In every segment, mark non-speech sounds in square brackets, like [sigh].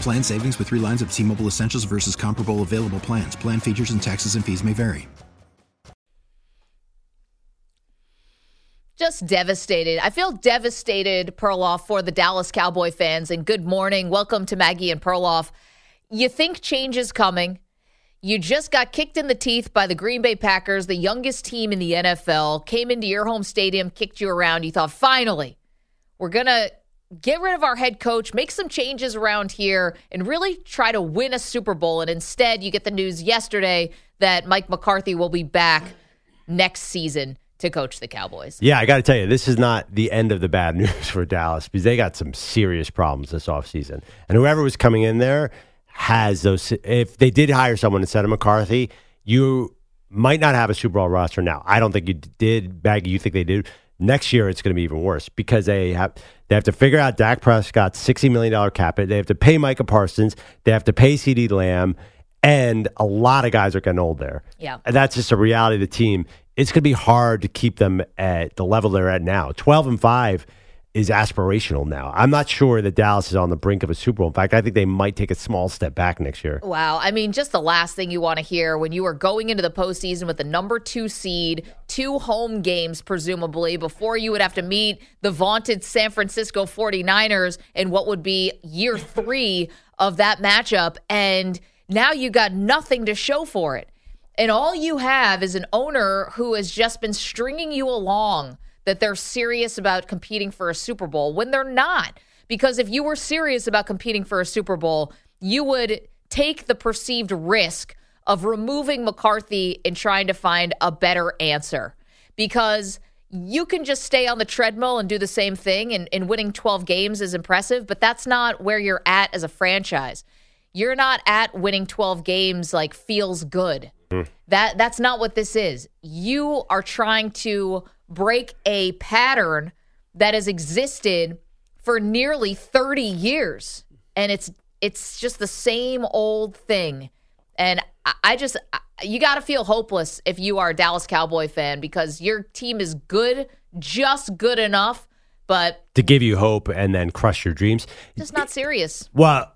Plan savings with three lines of T Mobile Essentials versus comparable available plans. Plan features and taxes and fees may vary. Just devastated. I feel devastated, Perloff, for the Dallas Cowboy fans. And good morning. Welcome to Maggie and Perloff. You think change is coming. You just got kicked in the teeth by the Green Bay Packers, the youngest team in the NFL, came into your home stadium, kicked you around. You thought, finally, we're going to get rid of our head coach, make some changes around here, and really try to win a Super Bowl. And instead, you get the news yesterday that Mike McCarthy will be back next season to coach the Cowboys. Yeah, I got to tell you, this is not the end of the bad [laughs] news for Dallas because they got some serious problems this offseason. And whoever was coming in there has those. If they did hire someone instead of McCarthy, you might not have a Super Bowl roster now. I don't think you did. Baggy, you think they did? Next year, it's going to be even worse because they have they have to figure out Dak Prescott's sixty million dollar cap. They have to pay Micah Parsons. They have to pay CeeDee Lamb, and a lot of guys are getting old there. Yeah, and that's just a reality of the team. It's going to be hard to keep them at the level they're at now. Twelve and five is aspirational now. I'm not sure that Dallas is on the brink of a Super Bowl. In fact, I think they might take a small step back next year. Wow. I mean, just the last thing you want to hear when you are going into the postseason with the number two seed, two home games, presumably, before you would have to meet the vaunted San Francisco 49ers in what would be year three of that matchup. And now you got nothing to show for it. And all you have is an owner who has just been stringing you along that they're serious about competing for a Super Bowl when they're not. Because if you were serious about competing for a Super Bowl, you would take the perceived risk of removing McCarthy and trying to find a better answer. Because you can just stay on the treadmill and do the same thing, and, and winning 12 games is impressive, but that's not where you're at as a franchise. You're not at winning 12 games like feels good. Mm. That that's not what this is. You are trying to break a pattern that has existed for nearly 30 years and it's it's just the same old thing and I, I just I, you got to feel hopeless if you are a Dallas Cowboy fan because your team is good just good enough but to give you hope and then crush your dreams just not serious well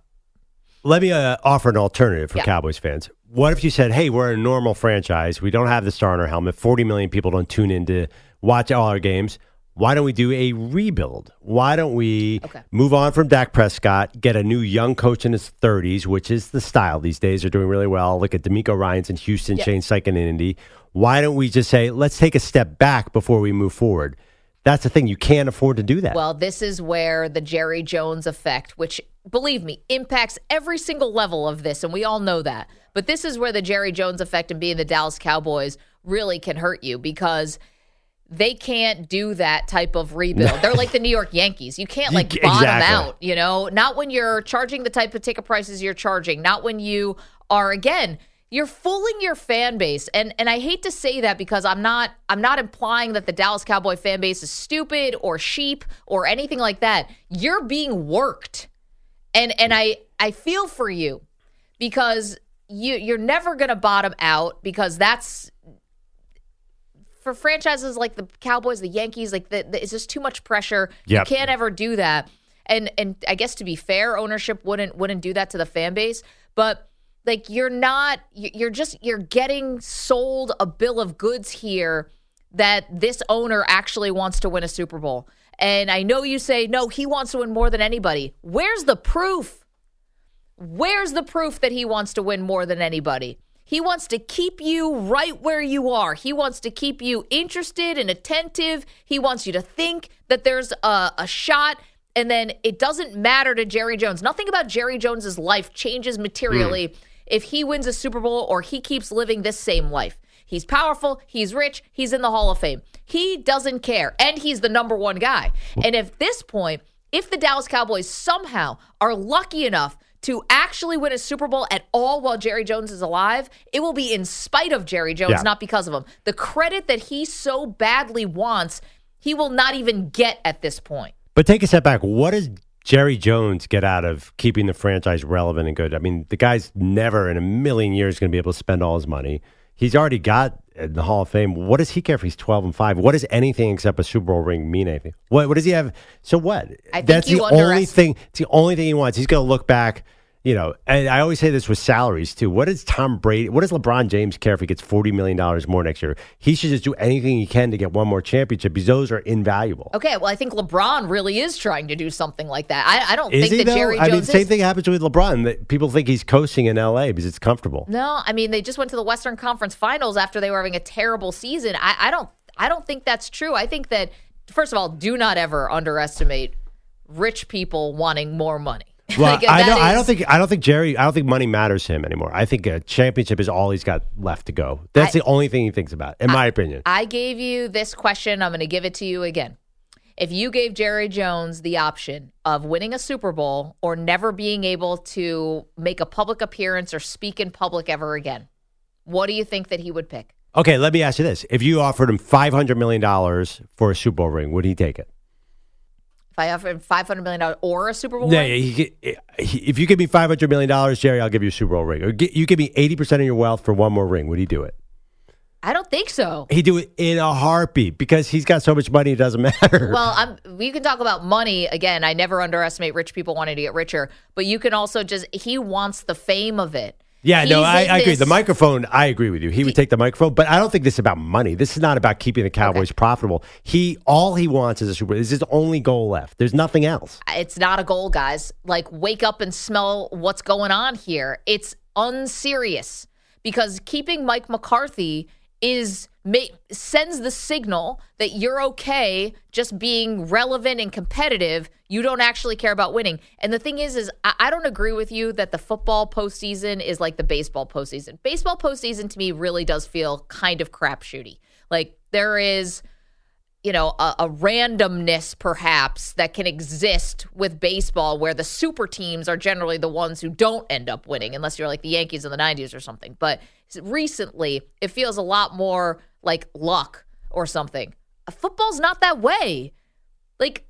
let me uh, offer an alternative for yeah. Cowboys fans. What if you said, "Hey, we're a normal franchise. We don't have the star on our helmet. Forty million people don't tune into watch all our games. Why don't we do a rebuild? Why don't we okay. move on from Dak Prescott, get a new young coach in his 30s, which is the style these days. They're doing really well. Look at DeMeco Ryans in Houston, yep. Shane Steichen in Indy. Why don't we just say, let's take a step back before we move forward? That's the thing. You can't afford to do that. Well, this is where the Jerry Jones effect, which, believe me, impacts every single level of this, and we all know that. But this is where the Jerry Jones effect and being the Dallas Cowboys really can hurt you because – they can't do that type of rebuild. They're like the New York Yankees. You can't like [laughs] bottom exactly. out, you know, not when you're charging the type of ticket prices you're charging, not when you are again, you're fooling your fan base. And and I hate to say that because I'm not I'm not implying that the Dallas Cowboy fan base is stupid or sheep or anything like that. You're being worked. And and I I feel for you because you you're never going to bottom out because that's for franchises like the Cowboys, the Yankees, like the, the, it's just too much pressure. Yep. You can't ever do that. And and I guess to be fair, ownership wouldn't wouldn't do that to the fan base. But like you're not you're just you're getting sold a bill of goods here that this owner actually wants to win a Super Bowl. And I know you say, no, he wants to win more than anybody. Where's the proof? Where's the proof that he wants to win more than anybody? He wants to keep you right where you are. He wants to keep you interested and attentive. He wants you to think that there's a, a shot. And then it doesn't matter to Jerry Jones. Nothing about Jerry Jones's life changes materially mm. if he wins a Super Bowl or he keeps living this same life. He's powerful, he's rich, he's in the Hall of Fame. He doesn't care, and he's the number one guy. And at this point, if the Dallas Cowboys somehow are lucky enough to actually win a Super Bowl at all while Jerry Jones is alive, it will be in spite of Jerry Jones, yeah. not because of him. The credit that he so badly wants, he will not even get at this point. But take a step back. What does Jerry Jones get out of keeping the franchise relevant and good? I mean, the guy's never in a million years going to be able to spend all his money. He's already got in the Hall of Fame. What does he care if he's twelve and five? What does anything except a Super Bowl ring mean anything? What What does he have? So what? That's the only thing. It's the only thing he wants. He's going to look back you know, and I always say this with salaries too. What does Tom Brady, what does LeBron James care if he gets $40 million more next year? He should just do anything he can to get one more championship because those are invaluable. Okay, well, I think LeBron really is trying to do something like that. I, I don't is think that though? Jerry Jones I mean, same thing happens with LeBron. That people think he's coasting in LA because it's comfortable. No, I mean, they just went to the Western Conference Finals after they were having a terrible season. I, I don't, I don't think that's true. I think that, first of all, do not ever underestimate rich people wanting more money. [laughs] Well, like, I don't. Is, I don't think. I don't think Jerry. I don't think money matters to him anymore. I think a championship is all he's got left to go. That's I, the only thing he thinks about, in I, my opinion. I gave you this question. I'm going to give it to you again. If you gave Jerry Jones the option of winning a Super Bowl or never being able to make a public appearance or speak in public ever again, what do you think that he would pick? Okay, let me ask you this: If you offered him five hundred million dollars for a Super Bowl ring, would he take it? I offer him five hundred million dollars or a Super Bowl. Yeah, yeah he, eh, he, if you give me five hundred million dollars, Jerry, I'll give you a Super Bowl ring. Or get, you give me eighty percent of your wealth for one more ring. Would he do it? I don't think so. He'd do it in a heartbeat because he's got so much money, it doesn't [laughs] matter. Well, I'm, we can talk about money. Again, I never underestimate rich people wanting to get richer, but you can also just, he wants the fame of it. Yeah, no, I, I, agree. The microphone, I agree with you. He, he, would take the microphone, but I don't think this is about money. This is not about keeping the Cowboys okay. profitable. He all he wants is a Super Bowl. This is his only goal left. There's nothing else. It's not a goal, guys. Like wake up and smell what's going on here. It's unserious because keeping Mike McCarthy is sends the signal that you're okay just being relevant and competitive. You don't actually care about winning. And the thing is, is I, I don't agree with you that the football postseason is like the baseball postseason. Baseball postseason to me really does feel kind of crapshooty. Like there is you know, a, a, randomness perhaps that can exist with baseball where the super teams are generally the ones who don't end up winning unless you're like the Yankees in the 90s or something. But recently, it feels a lot more like luck or something. Football's not that way. Like,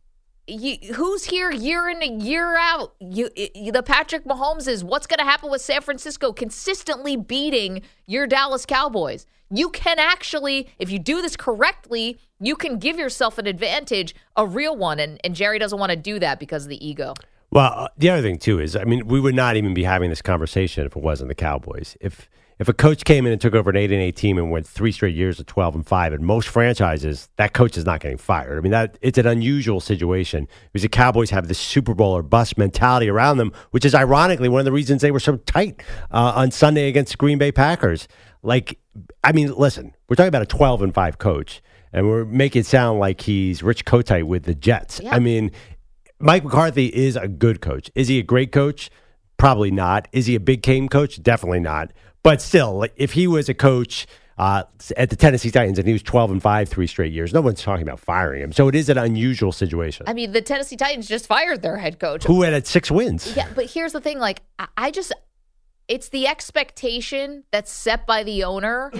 you, who's here year in and year out? You, you, the Patrick Mahomes is what's going to happen with San Francisco consistently beating your Dallas Cowboys. You can actually, if you do this correctly, you can give yourself an advantage, a real one. And, and Jerry doesn't want to do that because of the ego. Well, uh, the other thing too is, I mean, we would not even be having this conversation if it wasn't the Cowboys. If if a coach came in and took over an eight and eight team and went three straight years of twelve and five, in most franchises, that coach is not getting fired. I mean, that it's an unusual situation because the Cowboys have this Super Bowl or bust mentality around them, which is ironically one of the reasons they were so tight uh, on Sunday against the Green Bay Packers. Like, I mean, listen, we're talking about a twelve and five coach and we're making it sound like he's Rich Kotite with the Jets. Yeah. I mean, Mike McCarthy is a good coach. Is he a great coach? Probably not. Is he a big game coach? Definitely not. But still, if he was a coach uh, at the Tennessee Titans and he was 12 and 5 three straight years, no one's talking about firing him. So it is an unusual situation. I mean, the Tennessee Titans just fired their head coach. Who had six wins. Yeah, but here's the thing like, I just, it's the expectation that's set by the owner.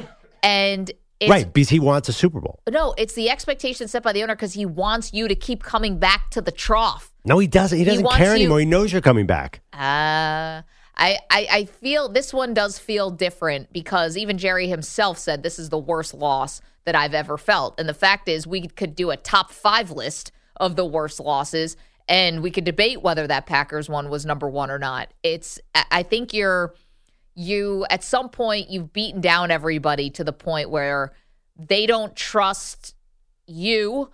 And it's, right, because he wants a Super Bowl. No, it's the expectation set by the owner because he wants you to keep coming back to the trough. No, he doesn't. He doesn't care you, anymore. He knows you're coming back. Uh, I, I, I feel this one does feel different because even Jerry himself said this is the worst loss that I've ever felt. And the fact is, we could do a top five list of the worst losses and we could debate whether that Packers one was number one or not. It's, I think you're you at some point you've beaten down everybody to the point where they don't trust you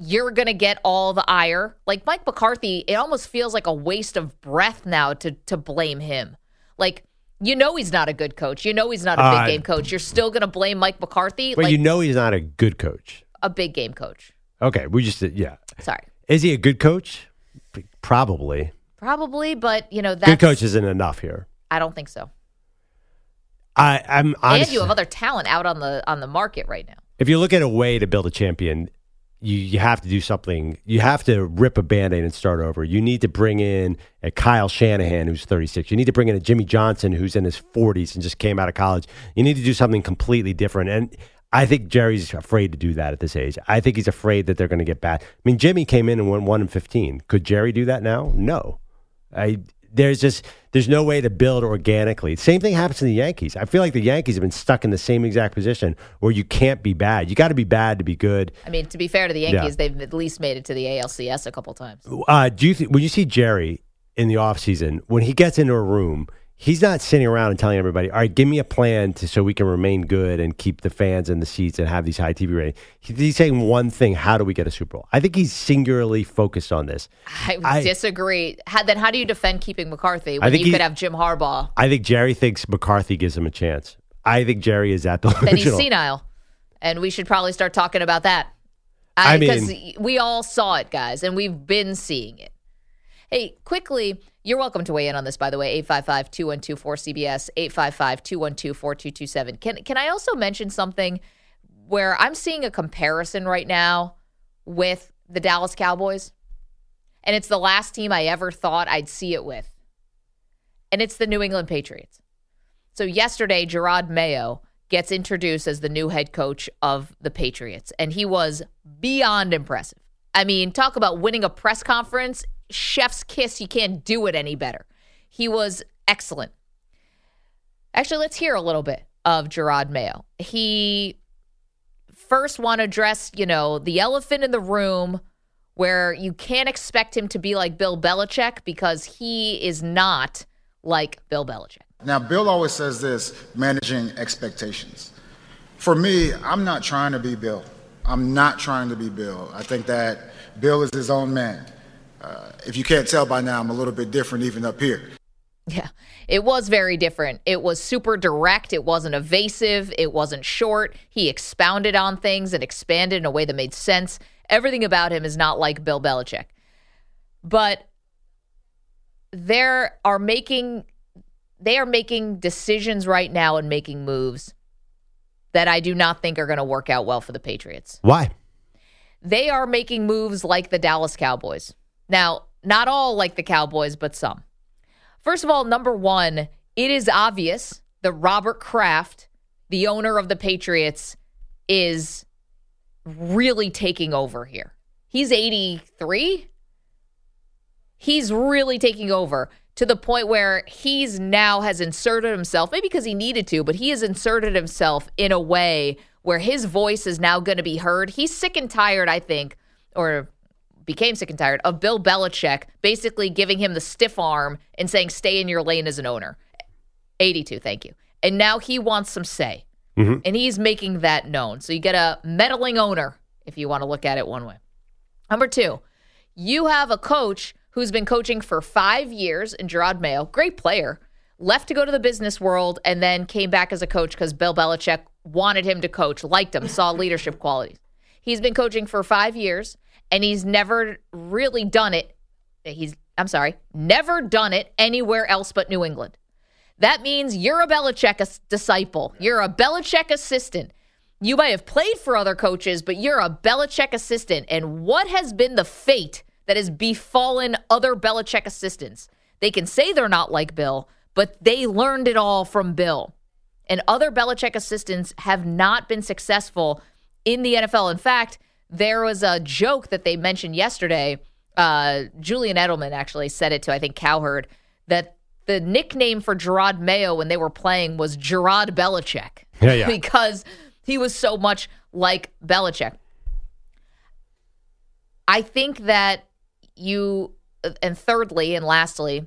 you're going to get all the ire. Like Mike McCarthy, it almost feels like a waste of breath now to to blame him. Like you know he's not a good coach. You know he's not a big Uh, game coach. You're still going to blame Mike McCarthy But like you know he's not a good coach. a big game coach. Okay, we just yeah. Sorry. Is he a good coach? Probably. Probably, but you know that's Good coach isn't enough here. I don't think so. I, I'm honest. and you have other talent out on the on the market right now. if you look at a way to build a champion, you you have to do something. You have to rip a band-aid and start over. You need to bring in a Kyle Shanahan who's 36. You need to bring in a Jimmy Johnson who's in his 40s and just came out of college. You need to do something completely different. And I think Jerry's afraid to do that at this age. I think he's afraid that they're going to get bad. I mean, Jimmy came in and went 1 and 15. Could Jerry do that now? No. I there's just there's no way to build organically. Same thing happens to the Yankees. I feel like the Yankees have been stuck in the same exact position where you can't be bad. You got to be bad to be good. I mean, to be fair to the Yankees, they've at least made it to the ALCS a couple times. Uh, do you th- when you see Jerry in the offseason, when he gets into a room, he's not sitting around and telling everybody, "All right, give me a plan to so we can remain good and keep the fans in the seats and have these high TV ratings." He's saying one thing: How do we get a Super Bowl? I think he's singularly focused on this. I, I- disagree. How, then how do you defend keeping McCarthy I when you could have Jim Harbaugh? I think Jerry thinks McCarthy gives him a chance. I think Jerry is at the Then he's senile, and we should probably start talking about that. I because mean- we all saw it, guys, and we've been seeing it. Hey, quickly, you're welcome to weigh in on this, by the way. 855 212 4CBS, 855 212 4227. Can Can I also mention something where I'm seeing a comparison right now with the Dallas Cowboys? And it's the last team I ever thought I'd see it with. And it's the New England Patriots. So yesterday, Jerod Mayo gets introduced as the new head coach of the Patriots, and he was beyond impressive. I mean, talk about winning a press conference, chef's kiss. You can't do it any better. He was excellent. Actually, let's hear a little bit of Jerod Mayo. He first want to address, you know, the elephant in the room where you can't expect him to be like Bill Belichick because he is not like Bill Belichick. Now, Bill always says this managing expectations. For me, I'm not trying to be Bill. I'm not trying to be Bill. I think that Bill is his own man. Uh, if you can't tell by now, I'm a little bit different even up here. Yeah, it was very different. It was super direct. It wasn't evasive. It wasn't short. He expounded on things and expanded in a way that made sense. Everything about him is not like Bill Belichick. But there are making they are making decisions right now and making moves that I do not think are going to work out well for the Patriots Why? they are making moves like the Dallas Cowboys. Now, not all like the Cowboys, but some. First of all, number one, it is obvious that Robert Kraft, the owner of the Patriots, is really taking over here. He's 83. He's really taking over to the point where he's now has inserted himself, maybe because he needed to, but he has inserted himself in a way where his voice is now going to be heard. He's sick and tired, I think, or became sick and tired of Bill Belichick basically giving him the stiff arm and saying, stay in your lane as an owner. 82, thank you. And now he wants some say. Mm-hmm. And he's making that known. So you get a meddling owner, if you want to look at it one way. Number two, you have a coach who's been coaching for five years in Jerod Mayo, great player, left to go to the business world, and then came back as a coach because Bill Belichick wanted him to coach, liked him, saw leadership qualities. He's been coaching for five years, and he's never really done it. He's, I'm sorry, never done it anywhere else but New England. That means you're a Belichick disciple. You're a Belichick assistant. You might have played for other coaches, but you're a Belichick assistant. And what has been the fate that has befallen other Belichick assistants? They can say they're not like Bill, but they learned it all from Bill. And other Belichick assistants have not been successful in the NFL. In fact, there was a joke that they mentioned yesterday. Uh, Julian Edelman actually said it to, I think, Cowherd, that the nickname for Jerod Mayo when they were playing was Jerod Belichick. Yeah, yeah. [laughs] because he was so much like Belichick. I think that you, and thirdly and lastly,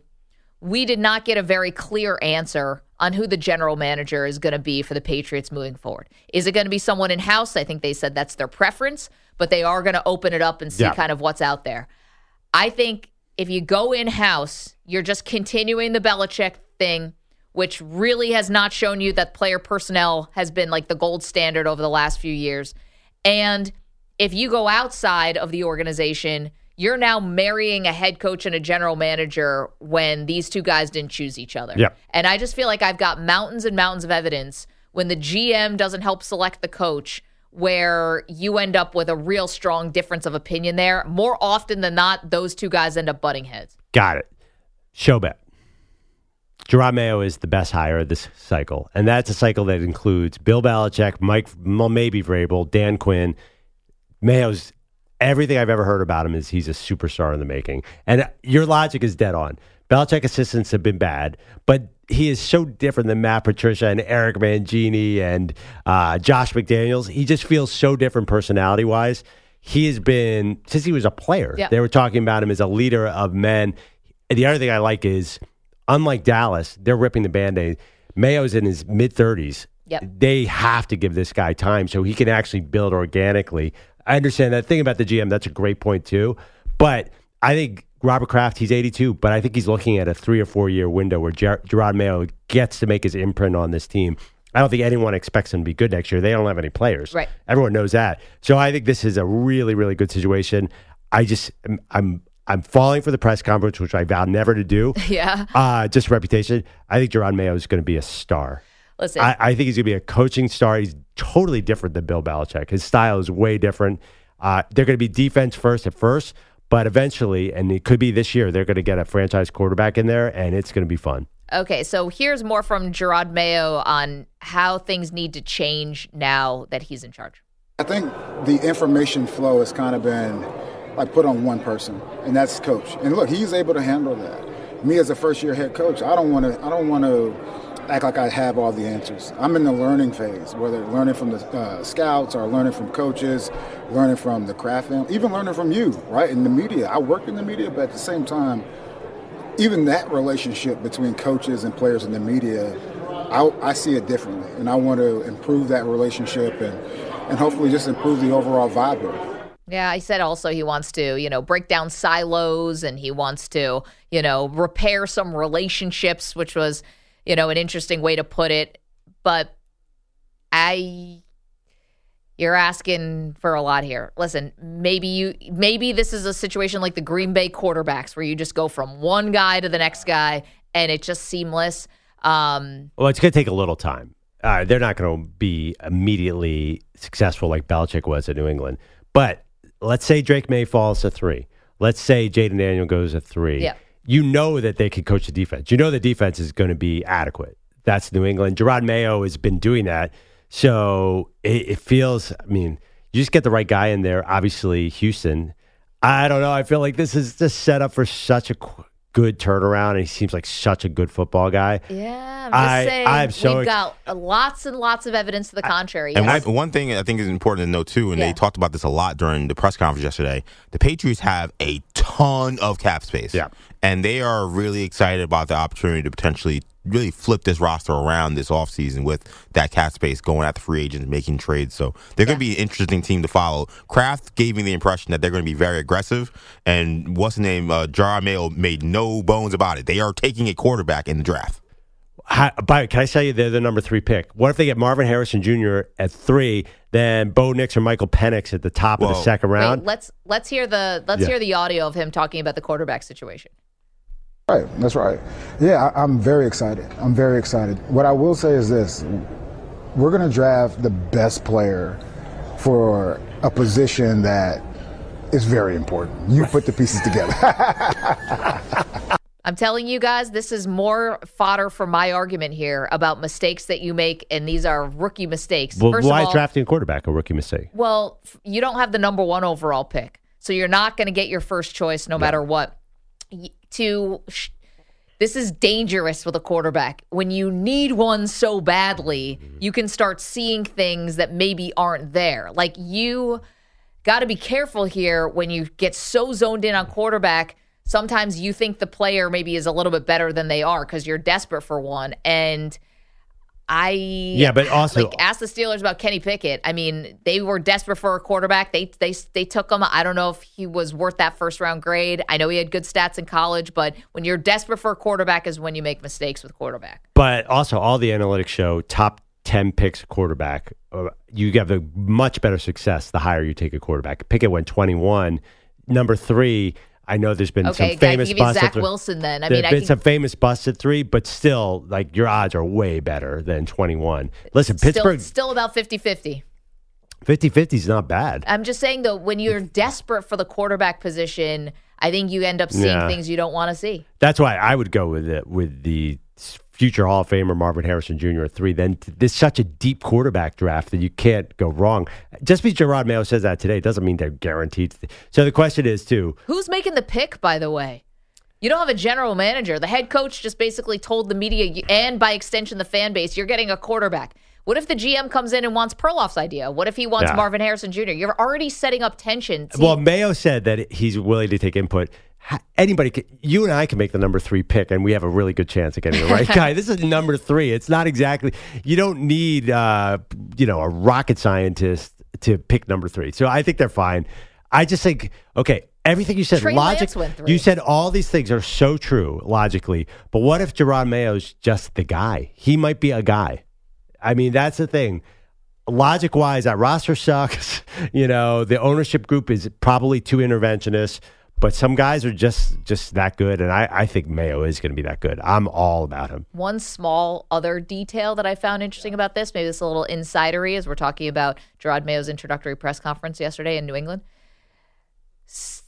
we did not get a very clear answer on who the general manager is going to be for the Patriots moving forward. Is it going to be someone in house? I think they said that's their preference, but they are going to open it up and see Yeah. kind of what's out there. I think if you go in house, you're just continuing the Belichick thing, which really has not shown you that player personnel has been like the gold standard over the last few years. And if you go outside of the organization, you're now marrying a head coach and a general manager when these two guys didn't choose each other. Yep. And I just feel like I've got mountains and mountains of evidence when the GM doesn't help select the coach where you end up with a real strong difference of opinion there. More often than not, those two guys end up butting heads. Got it. Show bet. Jerod Mayo is the best hire of this cycle. And that's a cycle that includes Bill Belichick, Mike, maybe Vrabel, Dan Quinn. Mayo's everything I've ever heard about him is he's a superstar in the making. And your logic is dead on. Belichick assistants have been bad, but he is so different than Matt Patricia and Eric Mangini and uh, Josh McDaniels. He just feels so different personality wise. He has been, since he was a player, Yep. they were talking about him as a leader of men. And the other thing I like is, unlike Dallas, they're ripping the band aid. Mayo's in his mid 30s. Yep. They have to give this guy time so he can actually build organically. I understand that thing about the GM. That's a great point, too. But I think Robert Kraft, he's 82, but I think he's looking at a three or four year window where Ger- Jerod Mayo gets to make his imprint on this team. I don't think anyone expects him to be good next year. They don't have any players. Right. Everyone knows that. So I think this is a really, really good situation. I just, I'm, I'm, falling for the press conference, which I vow never to do. [laughs] Yeah. Uh, just reputation. I think Jerod Mayo is going to be a star. Listen, I, I think he's going to be a coaching star. He's totally different than Bill Belichick. His style is way different. Uh, they're going to be defense first at first, but eventually, and it could be this year, they're going to get a franchise quarterback in there, and it's going to be fun. Okay, so here's more from Jerod Mayo on how things need to change now that he's in charge. I think the information flow has kind of been like put on one person, and that's coach. And look, he's able to handle that. Me as a first year head coach, I don't want to. I don't want to act like I have all the answers. I'm in the learning phase, whether learning from the uh, scouts or learning from coaches, learning from the Kraft family, even learning from you, right? In the media, I work in the media, but at the same time, even that relationship between coaches and players in the media, I, I see it differently, and I want to improve that relationship and and hopefully just improve the overall vibe here. Yeah, he said also he wants to, you know, break down silos and he wants to, you know, repair some relationships, which was, you know, an interesting way to put it. But I you're asking for a lot here. Listen, maybe you maybe this is a situation like the Green Bay quarterbacks where you just go from one guy to the next guy and it's just seamless. Um Well, it's going to take a little time. Uh, they're not going to be immediately successful like Belichick was at New England. But let's say Drake Maye falls to three. Let's say Jayden Daniel goes to three. Yeah. You know that they can coach the defense. You know the defense is going to be adequate. That's New England. Jerod Mayo has been doing that. So it, it feels, I mean, you just get the right guy in there. Obviously, Houston. I don't know. I feel like this is just set up for such a good turnaround. And he seems like such a good football guy. yeah, I'm just I- saying I'm so we've ex- got lots and lots of evidence to the contrary. And yes. one, one thing I think is important to note too, and Yeah. they talked about this a lot during the press conference yesterday. The Patriots have a ton of cap space, Yeah. And they are really excited about the opportunity to potentially really flip this roster around this offseason with that cap space going at the free agents, making trades. So they're going to be an interesting team to follow. Kraft gave me the impression that they're going to be very aggressive, and what's the name? Uh, Jar Mayo made no bones about it. They are taking a quarterback in the draft. How, by, can I tell you they're the number three pick? What if they get Marvin Harrison Jr. at three, then Bo Nix or Michael Penix at the top of the Whoa. second Wait, round? let's let's hear the let's Yeah. hear the audio of him talking about the quarterback situation. Right, that's right. Yeah, I, I'm very excited. I'm very excited. What I will say is this we're going to draft the best player for a position that is very important. You put the pieces together. [laughs] I'm telling you guys, this is more fodder for my argument here about mistakes that you make, and these are rookie mistakes. well, First why of is all, drafting a quarterback a rookie mistake? well, you don't have the number one overall pick, so you're not going to get your first choice no matter what. To sh- this is dangerous with a quarterback. When you need one so badly, mm-hmm. you can start seeing things that maybe aren't there. Like you got to be careful here when you get so zoned in on quarterback. Sometimes you think the player maybe is a little bit better than they are because you're desperate for one. And I Yeah, but also- like ask the Steelers about Kenny Pickett. I mean, they were desperate for a quarterback. They they they took him. I don't know if he was worth that first round grade. I know he had good stats in college, but when you're desperate for a quarterback is when you make mistakes with quarterback. But also, all the analytics show top 10 picks quarterback, uh, you have a much better success the higher you take a quarterback. Pickett went 21. Number three, I know there's been Okay, some can famous give you Zach three. Wilson then? I mean, have I been think some famous busts at three, but still, like your odds are way better than 21. Listen, still Pittsburgh still about 50-50. 50 50 is not bad. I'm just saying though, when you're desperate for the quarterback position, I think you end up seeing Yeah. things you don't want to see. That's why I would go with it with the future Hall of Famer Marvin Harrison Jr. at three. Then there's such a deep quarterback draft that you can't go wrong. Just because Jerod Mayo says that today doesn't mean they're guaranteed. So the question is too. Who's making the pick, by the way? You don't have a general manager. The head coach just basically told the media and by extension the fan base, you're getting a quarterback. What if the GM comes in and wants Perloff's idea? What if he wants Yeah. Marvin Harrison Jr.? You're already setting up tension. Well, Mayo said that he's willing to take input. Anybody, can, you and I can make the number three pick, and we have a really good chance of getting the right [laughs] guy. This is number three. It's not exactly. You don't need, uh, you know, a rocket scientist to pick number three. So I think they're fine. I just think, okay, everything you said, Trey logic. Lance went three. You said all these things are so true logically, but what if Jerod Mayo's just the guy? He might be a guy. I mean, that's the thing. Logic wise, that roster sucks. [laughs] you know, the ownership group is probably too interventionist, but some guys are just just that good, and I, I think Mayo is going to be that good. I'm all about him. one small other detail that I found interesting about this, maybe this is a little insidery as we're talking about Jerod Mayo's introductory press conference yesterday in New England. S-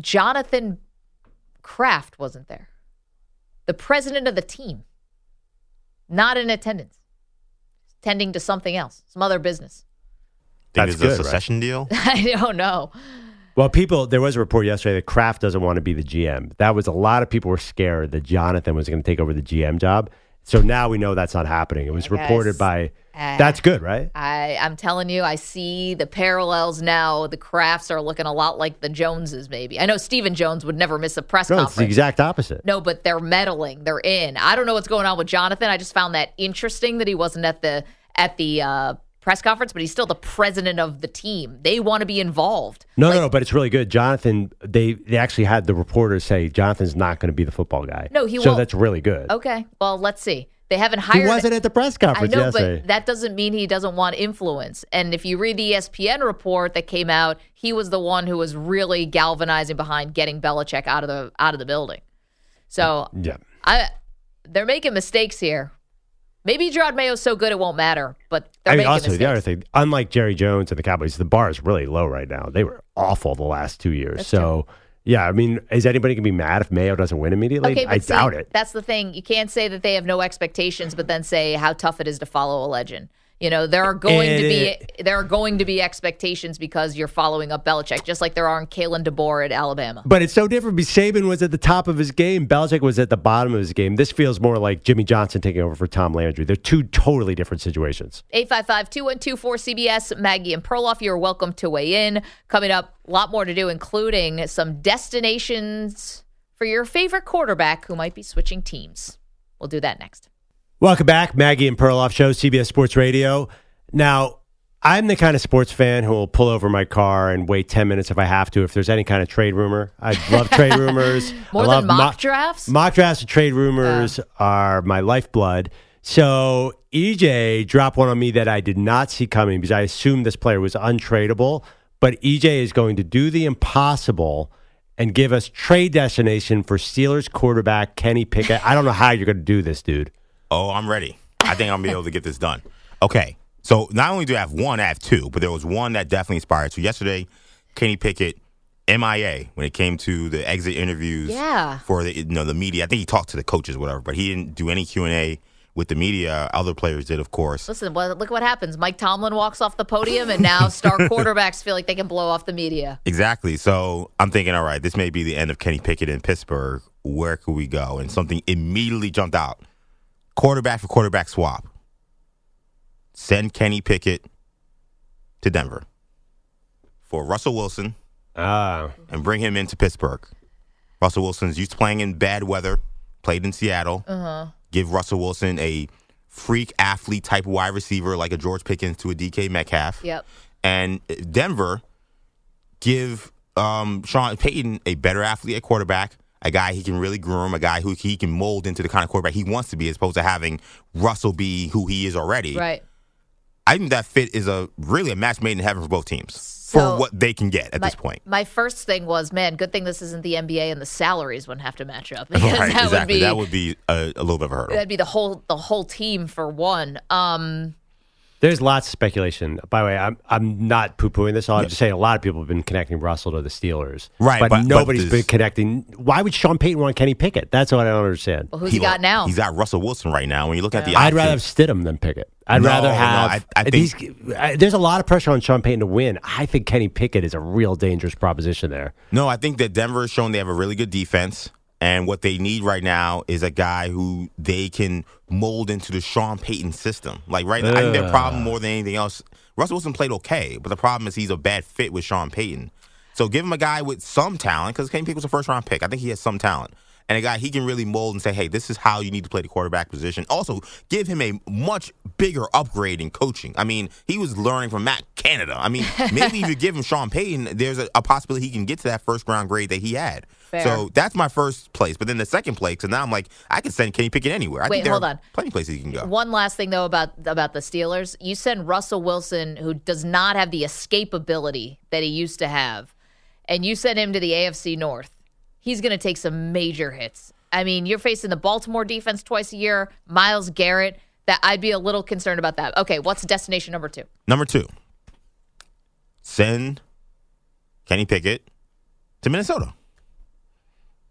Jonathan Kraft wasn't there. The president of the team, not in attendance, tending to something else, some other business. Think That's it's a good, right? succession deal? [laughs] I don't know. Well, people, there was a report yesterday that Kraft doesn't want to be the GM. That was a lot of people were scared that Jonathan was going to take over the GM job. So now we know that's not happening. It was I reported by. uh, that's good, right? I, I'm telling you, I see the parallels now. The Krafts are looking a lot like the Joneses, maybe. I know Stephen Jones would never miss a press No, it's the exact opposite. No, but they're meddling. They're in. I don't know what's going on with Jonathan. I just found that interesting that he wasn't at the at the uh, press conference, but he's still the president of the team. They want to be involved. No, no, no, but it's really good. Jonathan, they they actually had the reporters say Jonathan's not going to be the football guy. No, he So won't. So that's really good. Okay, well, let's see. They haven't hired. He wasn't at the press I conference know, yesterday. but that doesn't mean he doesn't want influence. And if you read the ESPN report that came out, he was the one who was really galvanizing behind getting Belichick out of the out of the building. So yeah. I, they're making mistakes here. Maybe Jerod Mayo's so good it won't matter, but I mean, also mistakes. the other thing, unlike Jerry Jones and the Cowboys, the bar is really low right now. They were awful the last two years. so, yeah, I mean, is anybody going to be mad if Mayo doesn't win immediately? Okay, I see, doubt it. That's the thing. You can't say that they have no expectations, but then say how tough it is to follow a legend. You know, there are going to be there are going to be expectations because you're following up Belichick, just like there are in Kalen DeBoer at Alabama. But it's so different. because Saban was at the top of his game. Belichick was at the bottom of his game. This feels more like Jimmy Johnson taking over for Tom Landry. They're two totally different situations. 855-212-4CBS, Maggie and Perloff, you're welcome to weigh in. Coming up, a lot more to do, including some destinations for your favorite quarterback who might be switching teams. We'll do that next. Welcome back, Maggie and Perloff Show, CBS Sports Radio. Now, I'm the kind of sports fan who will pull over my car and wait 10 minutes if I have to, if there's any kind of trade rumor. I love trade [laughs] rumors. More I than mock drafts? Mock drafts and trade rumors oh. are my lifeblood. So EJ dropped one on me that I did not see coming because I assumed this player was untradeable. But EJ is going to do the impossible and give us trade destination for Steelers quarterback Kenny Pickett. I don't know how you're going to do this, dude. Oh, I'm ready. I think I'm gonna be able to get this done. Okay. So not only do I have one, I have two, but there was one that definitely inspired. So yesterday, Kenny Pickett, MIA, when it came to the exit interviews Yeah. for the you know the media. I think he talked to the coaches, whatever, but he didn't do any Q and A with the media. Other players did, of course. Listen, well, look what happens. Mike Tomlin walks off the podium, and now star [laughs] quarterbacks feel like they can blow off the media. Exactly. So I'm thinking, all right, this may be the end of Kenny Pickett in Pittsburgh. Where could we go? And something immediately jumped out. Quarterback for quarterback swap. Send Kenny Pickett to Denver for Russell Wilson Ah. and bring him into Pittsburgh. Russell Wilson's used to playing in bad weather, played in Seattle. Give Russell Wilson a freak athlete type wide receiver like a George Pickens to a DK Metcalf. Yep. And Denver give um, Sean Payton a better athlete at quarterback, a guy he can really groom, a guy who he can mold into the kind of quarterback he wants to be, as opposed to having Russell be who he is already. Right. I think that fit is a really a match made in heaven for both teams So, for what they can get at my, this point. My first thing was, man, good thing this isn't the NBA and the salaries wouldn't have to match up [laughs] because right, that exactly. would be that would be a, a little bit of a hurdle. that'd be the whole the whole team for one. Um, There's lots of speculation. By the way, I'm I'm not poo pooing this. I'm just saying a lot of people have been connecting Russell to the Steelers, Right, But, but- but this- been connecting. Why would Sean Payton want Kenny Pickett? That's what I don't understand. well, who's he, got now? He's got Russell Wilson right now. When you look at the, I'd rather have Stidham than Pickett. I'd No, rather no, have. I- I think- these, I- there's a lot of pressure on Sean Payton to win. I think Kenny Pickett is a real dangerous proposition there. No, I think that Denver has shown they have a really good defense. And what they need right now is a guy who they can mold into the Sean Payton system. Like right now, I think their problem more than anything else, Russell Wilson played okay, but the problem is he's a bad fit with Sean Payton. So give him a guy with some talent, because Kenny Pickett was a first round pick. I think he has some talent. And a guy he can really mold and say, hey, this is how you need to play the quarterback position. Also, give him a much bigger upgrade in coaching. I mean, he was learning from Matt Canada. I mean, [laughs] maybe if you give him Sean Payton, there's a, a possibility he can get to that first round grade that he had. Fair. So that's my first place. But then the second place, so now I'm like, I can send Kenny Pickett anywhere. I Wait, think there hold are on. plenty of places he can go. One last thing though about about the Steelers, you send Russell Wilson, who does not have the escapability that he used to have, and you send him to the AFC North. He's going to take some major hits. I mean, you're facing the Baltimore defense twice a year, Myles Garrett. That I'd be a little concerned about that. Okay, what's destination number two? Number two, send Kenny Pickett to Minnesota.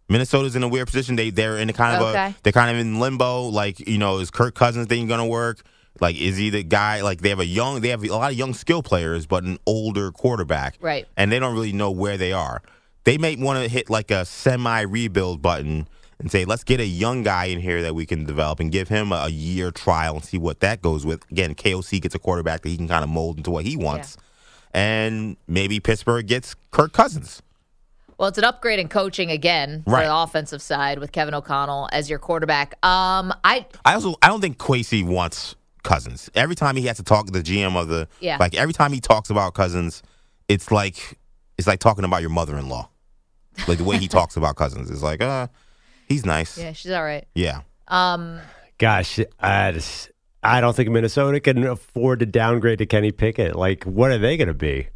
Minnesota's in a weird position. They they're in a kind of Okay. a they're kind of in limbo. Like you know, is Kirk Cousins thing going to work? Like is he the guy? Like they have a young they have a lot of young skill players, but an older quarterback, Right. And they don't really know where they are. They may want to hit like a semi rebuild button and say, let's get a young guy in here that we can develop and give him a, year trial and see what that goes with. Again, KOC gets a quarterback that he can kind of mold into what he wants. And maybe Pittsburgh gets Kirk Cousins. Well, it's an upgrade in coaching again for Right. the offensive side with Kevin O'Connell as your quarterback. Um, I I also I don't think Kwesi wants Cousins. Every time he has to talk to the GM of the Yeah. like every time he talks about Cousins, it's like it's like talking about your mother in law. Like the way he talks about Cousins is like, uh, he's nice. yeah, she's all right. Yeah. Um, Gosh, I just I don't think Minnesota can afford to downgrade to Kenny Pickett. Like, what are they going to be?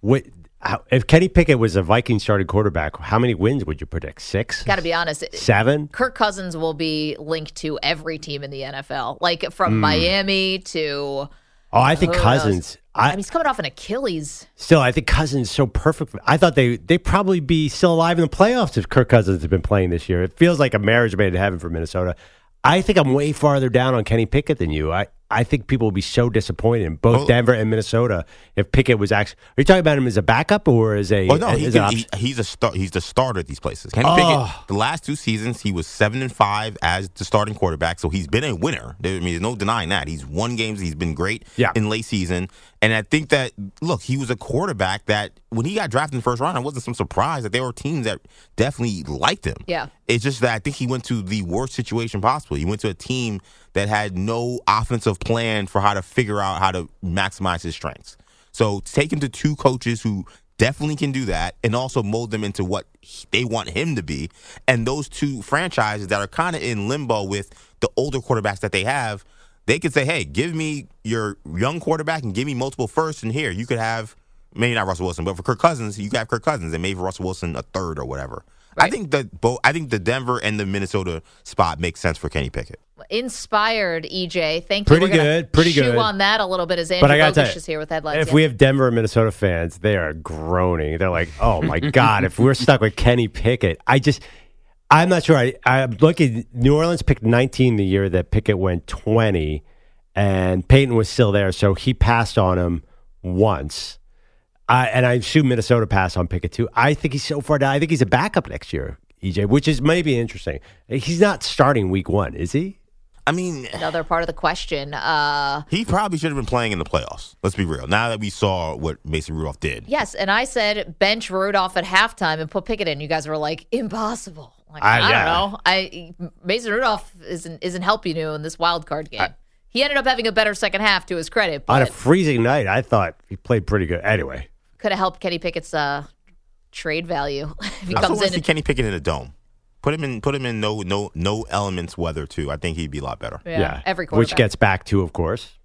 What how, if Kenny Pickett was a Viking starting quarterback? How many wins would you predict? Six, got to be honest. seven? Kirk Cousins will be linked to every team in the NFL, like from Hmm. Miami to. Oh, I think who knows? Cousins. I I, mean, he's coming off an Achilles. still, I think Cousins is so perfect. I thought they they probably be still alive in the playoffs if Kirk Cousins had been playing this year. It feels like a marriage made in heaven for Minnesota. I think I'm way farther down on Kenny Pickett than you. I, I think people would be so disappointed in both Oh. Denver and Minnesota if Pickett was actually. Are you talking about him as a backup or as a? Oh no, he as an can, he, he's a star, he's the starter at these places. Kenny Oh. Pickett, ah. the last two seasons, he was seven and five as the starting quarterback, so he's been a winner. There, I mean, there's no denying that. He's won games. He's been great Yeah. in late season, and I think that look, he was a quarterback that when he got drafted in the first round, it wasn't some surprise that there were teams that definitely liked him. Yeah. It's just that I think he went to the worst situation possible. He went to a team that had no offensive plan for how to figure out how to maximize his strengths. So take him to two coaches who definitely can do that and also mold them into what he- they want him to be. And those two franchises that are kind of in limbo with the older quarterbacks that they have, they could say, hey, give me your young quarterback and give me multiple firsts. And here, you could have maybe not Russell Wilson, but for Kirk Cousins, you could have Kirk Cousins and maybe Russell Wilson a third or whatever. I think that both. I think the Denver and the Minnesota spot makes sense for Kenny Pickett. Inspired, EJ. Thank Pretty you. We're gonna good, pretty chew good. on that a little bit as Andrew But I got to Bogusch tell is here with headlines. If yeah. we have Denver and Minnesota fans, they are groaning. They're like, "Oh my [laughs] god, if we're stuck with Kenny Pickett, I just." I'm not sure. I, I'm looking. New Orleans picked 19 the year that Pickett went 20, and Payton was still there, so he passed on him once. I, and I assume Minnesota passed on Pickett too. I think he's so far down. I think he's a backup next year, EJ, which is maybe interesting. He's not starting week one, is he? I mean, Another part of the question. Uh, he probably should have been playing in the playoffs. Let's be real. Now that we saw what Mason Rudolph did, yes, and I said bench Rudolph at halftime and put Pickett in. You guys were like, impossible. Like, I- I, yeah. don't know. I Mason Rudolph isn't isn't helping you in this wild card game. He ended up having a better second half to his credit, On a freezing night, I thought he played pretty good. Anyway, could have helped Kenny Pickett's uh, trade value [laughs] if he I still comes want to in. see Kenny Pickett in a dome. Put him in. Put him in no no no elements weather too. I think he'd be a lot better. yeah, every which gets back to, of course,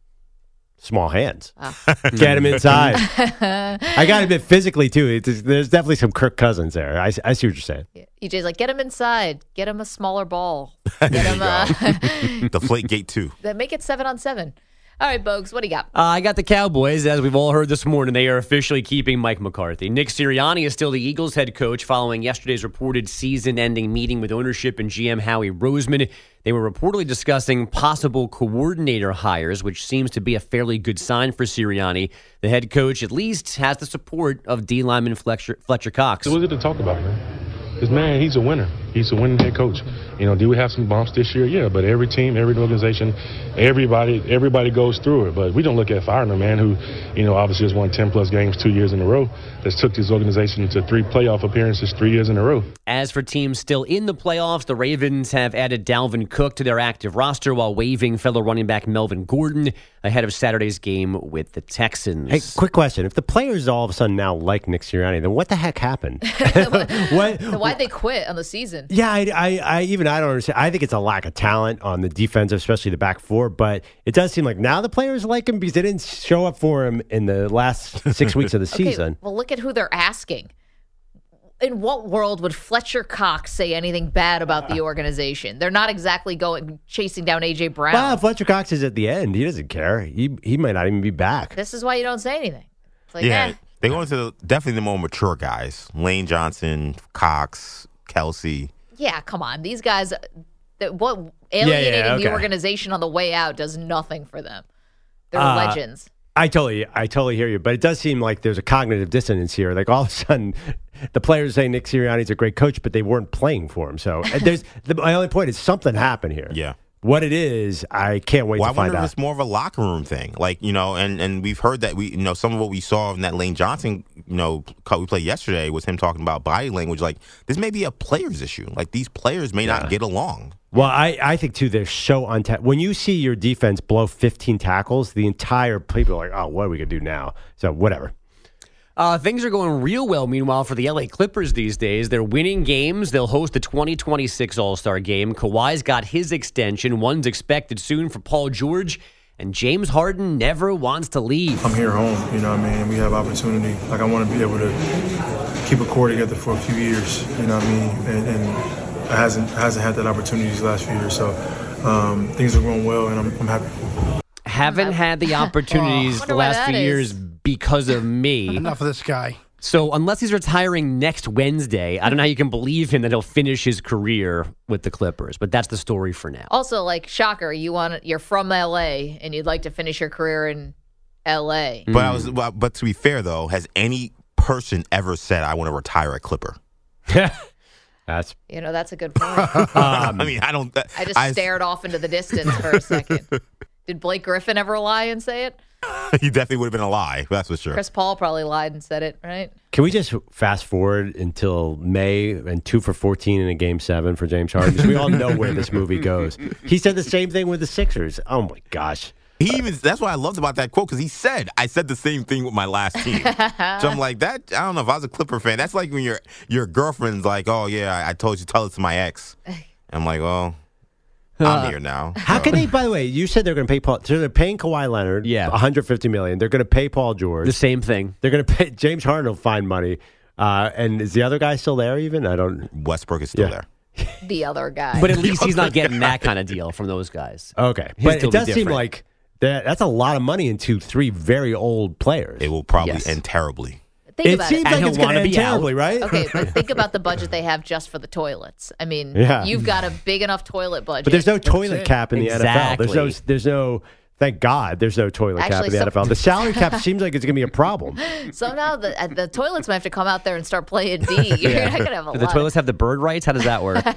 small hands. Ah. [laughs] Get him inside. [laughs] I got to admit, physically too. It's, there's definitely some Kirk Cousins there. I, I see what you're saying. EJ's like, get him inside, get him a smaller ball, get him uh, Deflate gate two. then make it seven on seven. All right, Bogues, what do you got? Uh, I got the Cowboys. As we've all heard this morning, they are officially keeping Mike McCarthy. Nick Sirianni is still the Eagles head coach following yesterday's reported season ending meeting with ownership and GM Howie Roseman. They were reportedly discussing possible coordinator hires, which seems to be a fairly good sign for Sirianni. The head coach, at least, has the support of D lineman Fletcher, Fletcher Cox. So what's it to talk about, man? Because, man, he's a winner. He's a winning head coach. You know, do we have some bumps this year? Yeah, but every team, every organization, everybody everybody goes through it. But we don't look at firing a man who, you know, obviously has won 10 plus games two years in a row, that's took his organization to three playoff appearances three years in a row. As for teams still in the playoffs, the Ravens have added Dalvin Cook to their active roster while waiving fellow running back Melvin Gordon ahead of Saturday's game with the Texans. Hey, quick question: If the players all of a sudden now like Nick Sirianni, then what the heck happened? [laughs] [laughs] what? Why'd they quit on the season? Yeah, I, I, I even I don't understand. I think it's a lack of talent on the defensive, especially the back four. But it does seem like now the players like him because they didn't show up for him in the last six weeks of the [laughs] Okay, season. well, look at who they're asking. In what world would Fletcher Cox say anything bad about the [laughs] organization? They're not exactly going chasing down AJ Brown. Well, Fletcher Cox is at the end. He doesn't care. He he might not even be back. this is why you don't say anything. It's like, yeah, eh. they go into the, definitely the more mature guys: Lane Johnson, Cox, Kelce. yeah, come on. These guys, that what alienating okay. the organization on the way out does nothing for them. They're Uh, legends. I totally, I totally hear you, but it does seem like there's a cognitive dissonance here. Like all of a sudden, [laughs] the players say Nick Sirianni's a great coach, but they weren't playing for him. So and there's [laughs] the, my only point is something happened here. Yeah. What it is, I can't wait Well, to find out. it's more of a locker room thing, like you know, and and we've heard that we, you know, some of what we saw in that Lane Johnson, you know, cut we played yesterday was him talking about body language. Like this may be a players issue. Like these players may not get along. Well, I, I think too they're so unta- when you see your defense blow 15 tackles, the entire people are like, oh, what are we gonna do now? So whatever. Uh, things are going real well, meanwhile, for the LA Clippers these days. They're winning games. They'll host the 2026 All Star game. Kawhi's got his extension. One's expected soon for Paul George. And James Harden never wants to leave. I'm here home, you know what I mean? We have opportunity. Like, I want to be able to keep a core together for a few years, you know what I mean? And, and I hasn't, hasn't had that opportunity these last few years. So um, things are going well, and I'm, I'm happy. Haven't had the [laughs] oh, opportunities Wonder the last few is. years because of me. [laughs] Enough of this guy. So unless he's retiring next Wednesday, I don't know how you can believe him that he'll finish his career with the Clippers. But that's the story for now. Also, like shocker, you want you're from LA and you'd like to finish your career in LA. Mm. But I was, well, but to be fair though, has any person ever said I want to retire a Clipper? [laughs] That's You know, that's a good point. Um, I mean, I don't. I just stared off into the distance for a second. Did Blake Griffin ever lie and say it? [laughs] he definitely would have been a lie. That's for sure. Chris Paul probably lied and said it, right? Can we just fast forward until May and two for 14 in a game seven for James Harden? Because we all know where this movie goes. He said the same thing with the Sixers. Oh my gosh. He even that's what I loved about that quote because he said I said the same thing with my last team. so I'm like that. I don't know if I was a Clipper fan. That's like when your your girlfriend's like, "Oh yeah, I, I told you, tell it to my ex." I'm like, "Oh, I'm here now." How So- can they? [laughs] By the way, you said they're going to pay Paul. So they're paying Kawhi Leonard, Yeah. 150 million. They're going to pay Paul George. The same thing. They're going to pay James Harden. Will find money. Uh, and is the other guy still there? Even I don't. Westbrook is still Yeah. there. The other guy. But at least he's not [laughs] getting that kind of deal from those guys. Okay, His but it be does seem like that. That's a lot of money into three very old players. It will probably Yes. end terribly. Think it about seems it. And like he'll it's going to wanna be out. terribly, right? Okay, but [laughs] think about the budget they have just for the toilets. I mean, Yeah. you've got a big enough toilet budget. But there's no toilet cap in the NFL. There's no. There's no. Thank God, there's no toilet cap in the some- NFL. The salary cap [laughs] seems like it's going to be a problem. Somehow the uh, the toilets might have to come out there and start playing D. [laughs] [laughs] You're not gonna have a Do the lot. toilets have the bird rights? How does that work? Uh,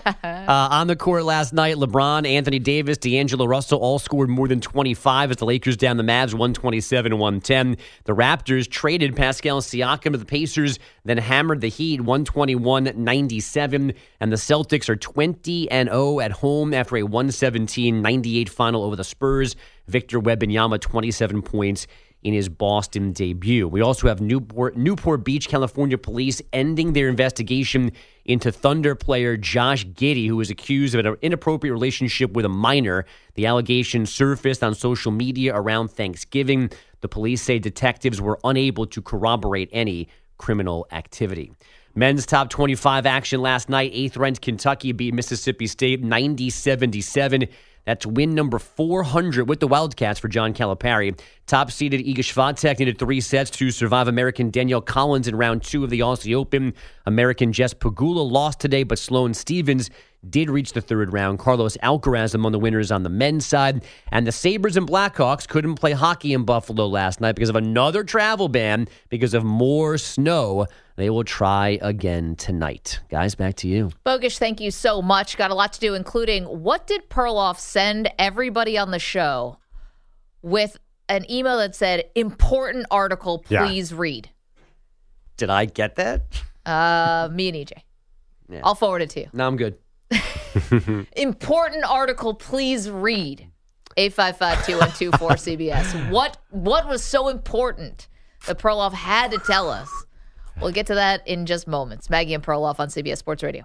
on the court last night, LeBron, Anthony Davis, D'Angelo Russell all scored more than 25 as the Lakers down the Mavs 127 110. The Raptors traded Pascal Siakam to the Pacers, then hammered the Heat 121 97. And the Celtics are 20 and 0 at home after a 117 98 final over the Spurs. Victor Wembanyama 27 points in his Boston debut. We also have Newport, Newport Beach, California police ending their investigation into Thunder player Josh Giddey, who was accused of an inappropriate relationship with a minor. The allegation surfaced on social media around Thanksgiving. The police say detectives were unable to corroborate any criminal activity. Men's top 25 action last night. Eighth ranked Kentucky beat Mississippi State 90 77. That's win number 400 with the Wildcats for John Calipari. Top seeded Iga Swiatek needed three sets to survive American Danielle Collins in round two of the Aussie Open. American Jess Pegula lost today, but Sloane Stevens did reach the third round. Carlos Alcaraz among the winners on the men's side. And the Sabres and Blackhawks couldn't play hockey in Buffalo last night because of another travel ban because of more snow. They will try again tonight. Guys, back to you. Bogusch, thank you so much. Got a lot to do, including what did Perloff send everybody on the show with an email that said, important article, please yeah. read. Did I get that? Uh, me and EJ. Yeah. I'll forward it to you. No, I'm good. [laughs] important article, please read. 855-2124-CBS. What what was so important that Perloff had to tell us? We'll get to that in just moments. Maggie and Perloff on CBS Sports Radio.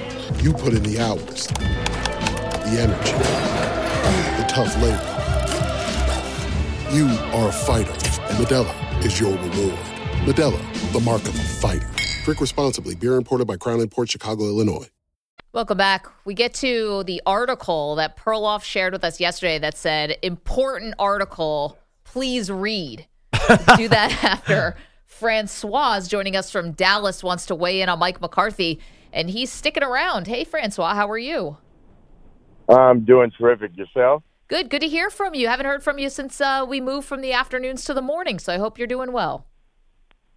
You put in the hours, the energy, the tough labor. You are a fighter, and Modelo is your reward. Modelo, the mark of a fighter. Drink responsibly. Beer imported by Crown Port Chicago, Illinois. Welcome back. We get to the article that Perloff shared with us yesterday that said, important article, please read. Do that [laughs] after Francois joining us from Dallas wants to weigh in on Mike McCarthy and he's sticking around. Hey, Francois, how are you? I'm doing terrific. Yourself? Good. Good to hear from you. Haven't heard from you since uh, we moved from the afternoons to the morning, so I hope you're doing well.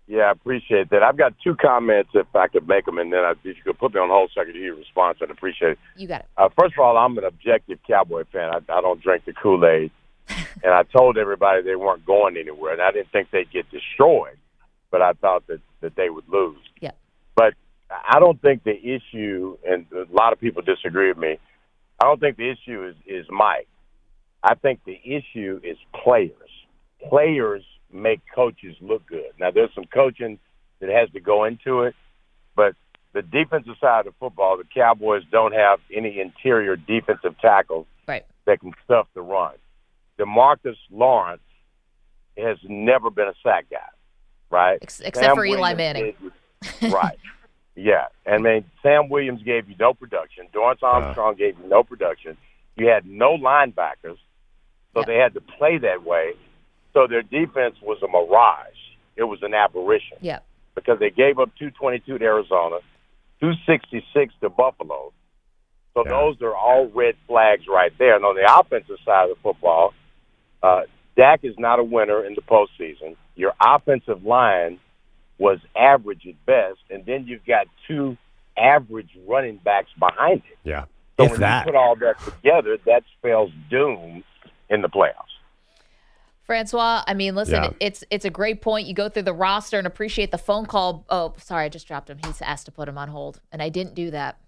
Yeah, I appreciate that. I've got two comments if I could make them, and then I, if you could put me on hold so I could hear your response, I'd appreciate it. You got it. Uh, first of all, I'm an objective Cowboy fan. I, I don't drink the Kool Aid, [laughs] and I told everybody they weren't going anywhere, and I didn't think they'd get destroyed, but I thought that that they would lose. Yeah. But I don't think the issue, and a lot of people disagree with me. I don't think the issue is is Mike. I think the issue is players. Players make coaches look good. Now there's some coaching that has to go into it, but the defensive side of football, the Cowboys don't have any interior defensive tackles right. that can stuff the run. Demarcus Lawrence has never been a sack guy, right? Except Sam for Eli Manning. Is, right. [laughs] Yeah, and I mean Sam Williams gave you no production. Dorance Armstrong uh, gave you no production. You had no linebackers, so yeah. they had to play that way. So their defense was a mirage. It was an aberration. Yeah. Because they gave up 222 to Arizona, 266 to Buffalo. So yeah. those are all red flags right there. And on the offensive side of the football, uh, Dak is not a winner in the postseason. your offensive line was average at best, and then you've got two average running backs behind it. Yeah. So if when that. you put all that together, that spells doom in the playoffs. Francois, I mean, listen, Yeah. it's it's a great point. You go through the roster and appreciate the phone call. Oh, sorry, I just dropped him. He's asked to put him on hold, and I didn't do that.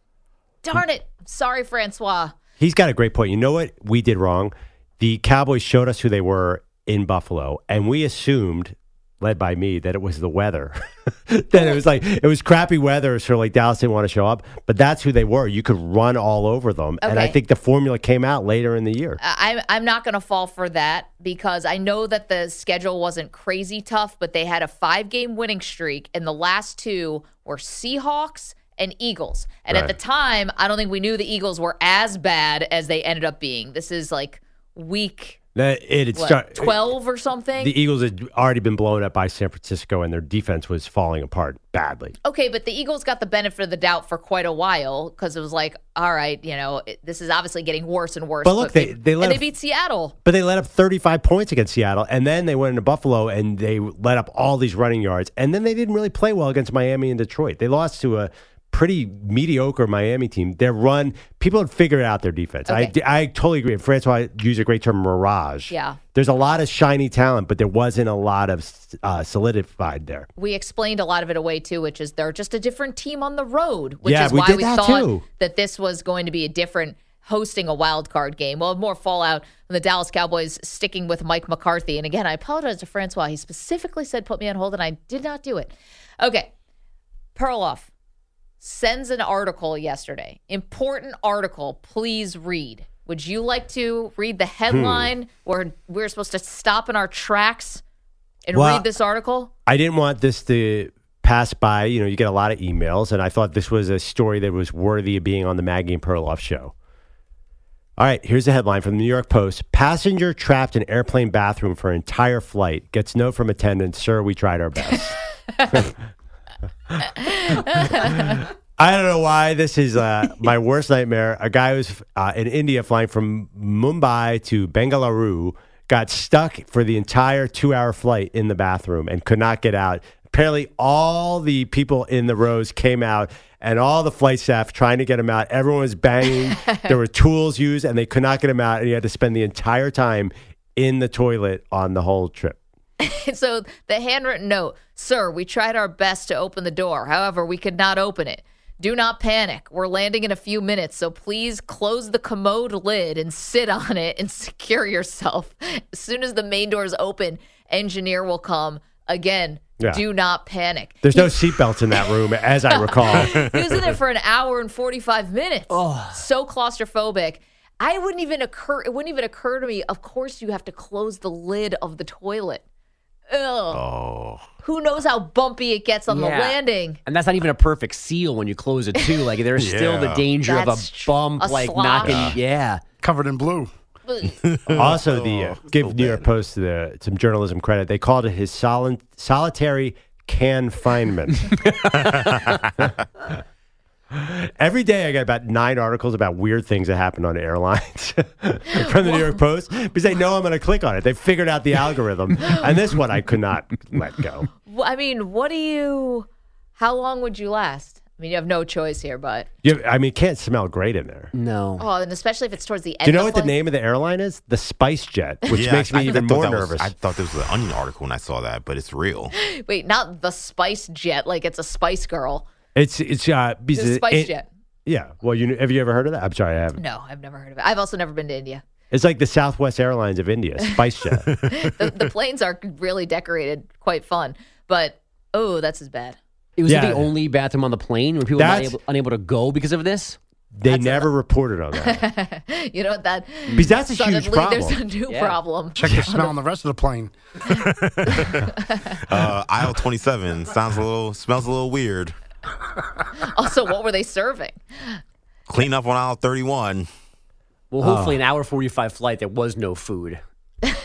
Darn it! Sorry, Francois. He's got a great point. You know what we did wrong? The Cowboys showed us who they were in Buffalo, and we assumed, led by me, that it was the weather. [laughs] that it was like it was crappy weather, so like Dallas didn't want to show up. But that's who they were. You could run all over them, and I think the formula came out later in the year. I, I'm not going to fall for that because I know that the schedule wasn't crazy tough, but they had a five game winning streak, and the last two were Seahawks and Eagles. And at the time, I don't think we knew the Eagles were as bad as they ended up being. This is like week That it had what, start- 12 or something. The Eagles had already been blown up by San Francisco, and their defense was falling apart badly. Okay, but the Eagles got the benefit of the doubt for quite a while because it was like, all right, you know, it, this is obviously getting worse and worse. But look, they- they let and they beat Seattle. But they let up 35 points against Seattle, and then they went into Buffalo and they let up all these running yards. And then they didn't really play well against Miami and Detroit. They lost to a pretty mediocre Miami team. Their run, people had figured out their defense. Okay. I, I totally agree. Francois used a great term, mirage. Yeah. There's a lot of shiny talent, but there wasn't a lot of uh, solidified there. We explained a lot of it away too, which is they're just a different team on the road, which Yeah, is we why did we that thought too. that this was going to be a different hosting a wild card game. Well, more fallout from the Dallas Cowboys sticking with Mike McCarthy. And again, I apologize to Francois. He specifically said put me on hold, and I did not do it. Okay. Perloff sends an article yesterday. Important article. Please read. Would you like to read the hmm. headline where we're supposed to stop in our tracks and Well, read this article? I didn't want this to pass by. You know, you get a lot of emails, and I thought this was a story that was worthy of being on the Maggie and Perloff show. All right, here's the headline from the New York Post. Passenger trapped in airplane bathroom for entire flight gets note from attendant, sir, we tried our best. [laughs] [laughs] I don't know why this is uh, my worst nightmare. A guy who's uh, in India flying from Mumbai to Bengaluru got stuck for the entire two hour flight in the bathroom and could not get out. Apparently, all the people in the rows came out and all the flight staff trying to get him out. Everyone was banging. [laughs] there were tools used and they could not get him out. And he had to spend the entire time in the toilet on the whole trip. [laughs] so the handwritten note, sir, we tried our best to open the door. However, we could not open it. Do not panic. We're landing in a few minutes, so please close the commode lid and sit on it and [laughs] secure yourself. As soon as the main doors open, engineer will come. Again, Yeah. do not panic. There's no seatbelts in that room, as I recall. [laughs] He was in there for an hour and 45 minutes. Oh. So claustrophobic. I wouldn't even occur it wouldn't even occur to me. Of course you have to close the lid of the toilet. Ugh. Oh. Who knows how bumpy it gets on the landing? And that's not even a perfect seal when you close it too. Like there's still the danger That's of a tr- bump, a like slosh. knocking. Yeah. Covered in blue. [laughs] also, the uh, give New York Post the, some journalism credit. They called it his solin, solitary confinement. [laughs] [laughs] Every day, I get about nine articles about weird things that happen on airlines [laughs] from the New York Post because they know I'm going to click on it. They figured out the algorithm, and this one I could not let go. Well, I mean, what do you? How long would you last? I mean, you have no choice here, but You, I mean, it can't smell great in there. No. oh, and especially if it's towards the end. Do you know of what the flight. name of the airline is? The Spice Jet, which Yeah, makes I- me I even thought more that was- nervous. I thought this was an Onion article when I saw that, but it's real. [laughs] Wait, not the Spice Jet, like it's a Spice Girl. It's it's uh, because The it- Spice it- Jet. Yeah. Well, you have you ever heard of that? I'm sorry, I haven't. No, I've never heard of it. I've also never been to India. It's like the Southwest Airlines of India, Spice Jet. [laughs] The, the planes are really decorated, quite fun, but oh, that's as bad. It was Yeah. the only bathroom on the plane where people were not That's- able, unable to go because of this. They never reported on that. [laughs] You know what that? Because that's a huge suddenly There's a problem. new Yeah. problem. Check the smell on the rest of the plane. [laughs] Uh, aisle 27 sounds a little, smells a little weird. [laughs] Also, what were they serving? Clean up on aisle 31. Well, hopefully, uh. an hour forty-five flight. There was no food,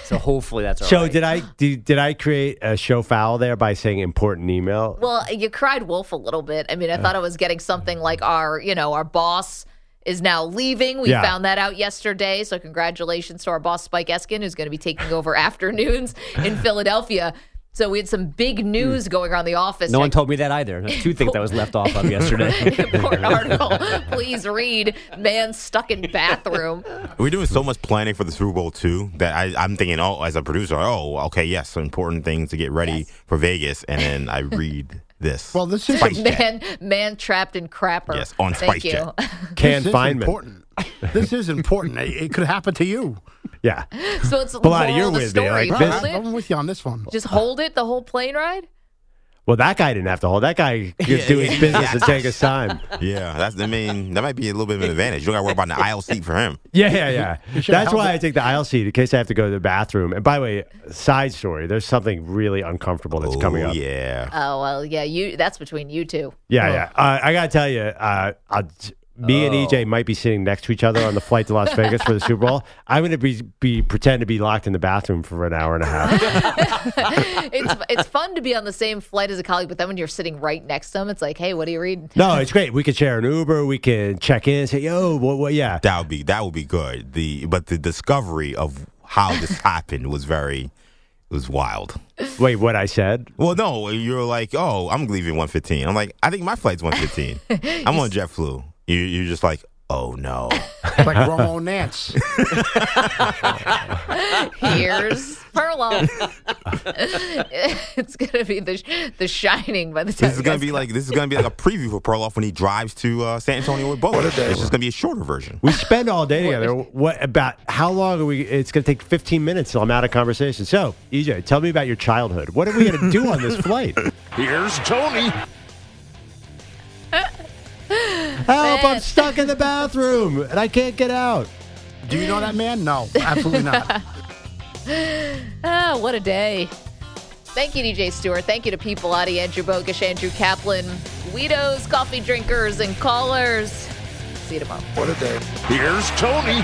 so [laughs] hopefully that's all so right. did I did, did I create a show foul there by saying important email? Well, you cried wolf a little bit. I mean, I thought I was getting something like our, you know, our boss is now leaving. We Yeah. found that out yesterday. So congratulations to our boss Spike Eskin, who's going to be taking over afternoons in [laughs] Philadelphia. So we had some big news going around the office. Hmm. No one told me that either. That's two things that was left off of yesterday. [laughs] Important [laughs] article. Please read. Man stuck in bathroom. We're doing so much planning for the Super Bowl too that I, I'm thinking, oh, as a producer, oh, okay, yes, some important things to get ready for Vegas, and then I [laughs] read this. Well, this is Spice Jet. Man, man trapped in crapper. Yes, on Thank Spice you. Jet. Can this is Feynman. important. This is important. It, it could happen to you. Yeah. [laughs] So it's the Bellotti, moral you're of the with me, story. like, Hold this- it. I'm with you on this one. Just hold it the whole plane ride. Well, that guy didn't have to hold. That guy [laughs] could Yeah, do his business yeah. and take his time. [laughs] Yeah, that's. I mean, that might be a little bit of an advantage. You don't got to worry about an aisle seat for him. Yeah, yeah, yeah. Should've That's held why it. I take the aisle seat in case I have to go to the bathroom. And by the way, side story, there's something really uncomfortable that's coming oh up. yeah. Oh well, yeah. You. That's between you two. Yeah, yeah. Uh, I got to tell you, uh, I'll, me and EJ oh. might be sitting next to each other on the flight to Las Vegas for the Super Bowl. I'm going to be, be pretend to be locked in the bathroom for an hour and a half. [laughs] it's it's fun to be on the same flight as a colleague, but then when you're sitting right next to them, it's like, hey, what are you reading? no, it's great. We could share an Uber. We can check in say, yo, what, what, yeah. That would be that would be good. The but the discovery of how this [laughs] happened was very it was wild. Wait, what I said? Well, no, you're like, oh, I'm leaving 115. I'm like, I think my flight's 115. I'm on [laughs] JetBlue. You, you're just like, oh no. [laughs] like Romo Nantz. [laughs] Here's Furlong. [laughs] it's gonna be the the Shining by the time. This is gonna be like this is gonna be like a preview for Perloff when he drives to uh, San Antonio with Bo. It's just gonna be a shorter version. We spend all day together. What about how long are we? It's going to take 15 minutes till I'm out of conversation. So, EJ, tell me about your childhood. What are we going to do on this flight? Here's Tony. Help! I'm stuck in the bathroom and I can't get out. Do you know that man? No, absolutely not. [laughs] Ah, what a day. Thank you, DJ Stewart. Thank you to people, Peopleati, Andrew Bogusch, Andrew Kaplan, Guidos, coffee drinkers, and callers. See you tomorrow. What a day. Here's Tony.